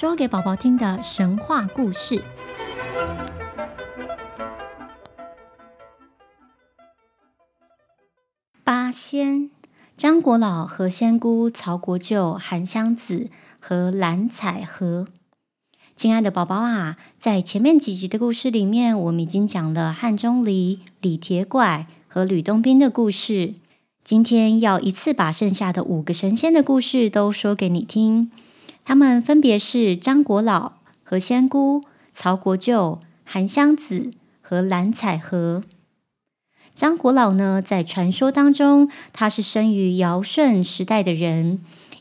说给宝宝听的神话故事。八仙：张果老、何仙姑、曹国舅、韩湘子和蓝采和。亲爱的宝宝啊，在前面几集的故事里面，我们已经讲了汉钟离、李铁拐和吕洞宾的故事。今天要一次把剩下的五个神仙的故事都说给你听。他们分别是张果老、何仙姑、曹国舅、韩湘子和蓝采和。张果老呢，在传说当中，他是生于尧舜时代的人，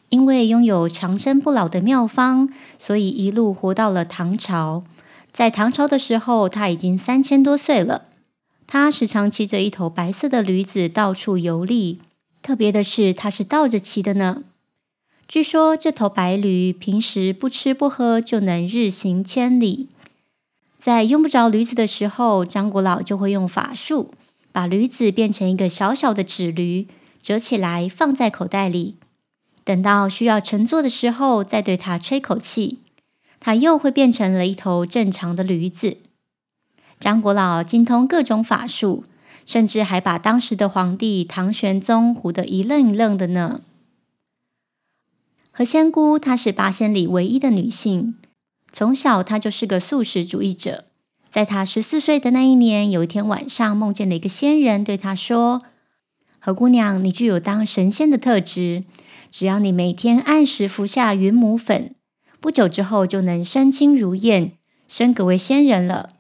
因为拥有长生不老的妙方，所以一路活到了唐朝。在唐朝的时候，他已经三千多岁了。他时常骑着一头白色的驴子到处游历，特别的是，他是倒着骑的呢。据说这头白驴平时不吃不喝就能日行千里，在用不着驴子的时候，张果老就会用法术把驴子变成一个小小的纸驴，折起来放在口袋里。等到需要乘坐的时候，再对它吹口气，它又会变成了一头正常的驴子。张果老精通各种法术，甚至还把当时的皇帝唐玄宗唬得一愣一愣的呢。何仙姑她是八仙里唯一的女性，从小她就是个素食主义者。在她十四岁的那一年，有一天晚上梦见了一个仙人，对她说：“何姑娘，你具有当神仙的特质，只要你每天按时服下云母粉，不久之后就能身轻如燕，升格为仙人了。”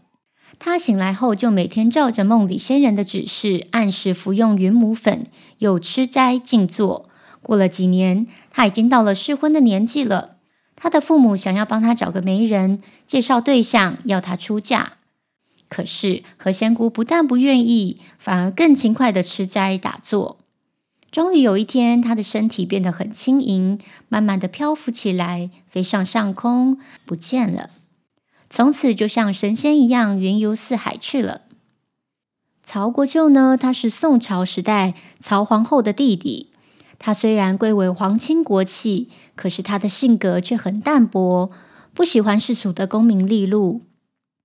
她醒来后就每天照着梦里仙人的指示，按时服用云母粉，又吃斋静坐。过了几年，他已经到了适婚的年纪了。他的父母想要帮他找个媒人，介绍对象，要他出嫁。可是何仙姑不但不愿意，反而更勤快的吃斋打坐。终于有一天，他的身体变得很轻盈，慢慢的漂浮起来，飞上上空，不见了。从此就像神仙一样，云游四海去了。曹国舅呢，他是宋朝时代曹皇后的弟弟。他虽然贵为皇亲国戚，可是他的性格却很淡薄，不喜欢世俗的功名利禄，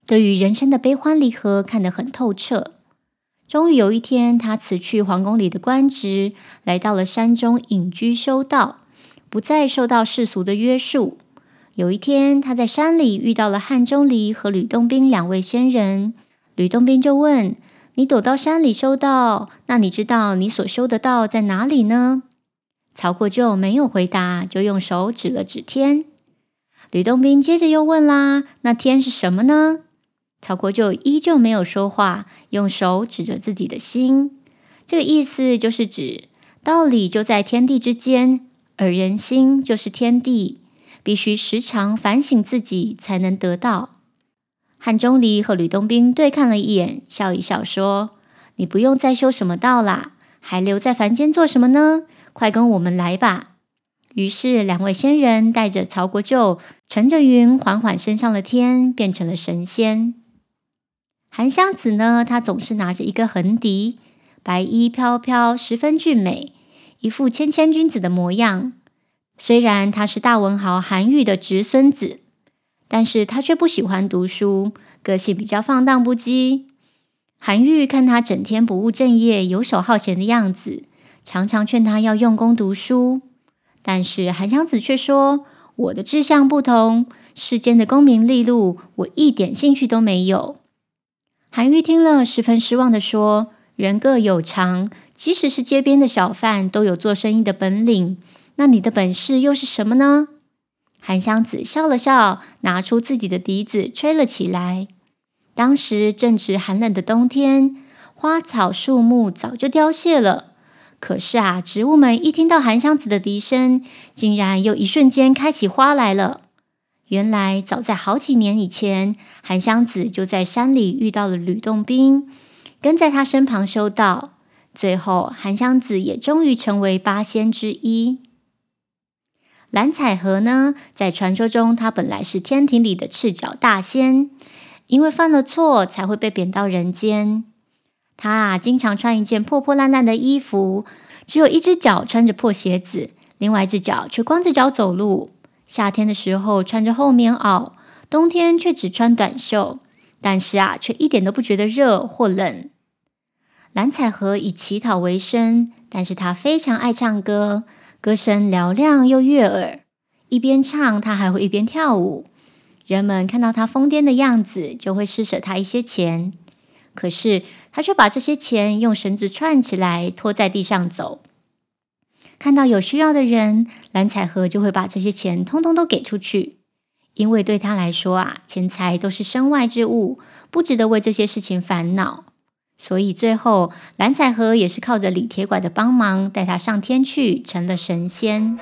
对于人生的悲欢离合看得很透彻。终于有一天，他辞去皇宫里的官职，来到了山中隐居修道，不再受到世俗的约束。有一天，他在山里遇到了汉钟离和吕洞宾两位仙人。吕洞宾就问：“你躲到山里修道，那你知道你所修的道在哪里呢？”曹国舅没有回答，就用手指了指天。吕洞宾接着又问啦：“那天是什么呢？”曹国舅依旧没有说话，用手指着自己的心。这个意思就是指道理就在天地之间，而人心就是天地，必须时常反省自己，才能得道。汉钟离和吕洞宾对看了一眼，笑一笑说：“你不用再修什么道啦，还留在凡间做什么呢？”快跟我们来吧！于是两位仙人带着曹国舅，乘着云缓缓升上了天，变成了神仙。韩湘子呢，他总是拿着一个横笛，白衣飘飘，十分俊美，一副谦谦君子的模样。虽然他是大文豪韩愈的侄孙子，但是他却不喜欢读书，个性比较放荡不羁。韩愈看他整天不务正业、游手好闲的样子。常常劝他要用功读书，但是韩湘子却说：“我的志向不同，世间的功名利禄，我一点兴趣都没有。”韩愈听了，十分失望地说：“人各有长，即使是街边的小贩，都有做生意的本领。那你的本事又是什么呢？”韩湘子笑了笑，拿出自己的笛子，吹了起来。当时正值寒冷的冬天，花草树木早就凋谢了。可是啊，植物们一听到韩湘子的笛声，竟然又一瞬间开起花来了。原来，早在好几年以前，韩湘子就在山里遇到了吕洞宾，跟在他身旁修道。最后，韩湘子也终于成为八仙之一。蓝采和呢，在传说中，他本来是天庭里的赤脚大仙，因为犯了错，才会被贬到人间。他啊，经常穿一件破破烂烂的衣服，只有一只脚穿着破鞋子，另外一只脚却光着脚走路。夏天的时候穿着厚棉袄，冬天却只穿短袖，但是啊，却一点都不觉得热或冷。蓝采和以乞讨为生，但是他非常爱唱歌，歌声嘹亮又悦耳。一边唱，他还会一边跳舞。人们看到他疯癫的样子，就会施舍他一些钱。可是他却把这些钱用绳子串起来，拖在地上走。看到有需要的人，蓝采和就会把这些钱通通都给出去，因为对他来说啊，钱财都是身外之物，不值得为这些事情烦恼。所以最后，蓝采和也是靠着李铁拐的帮忙，带他上天去，成了神仙。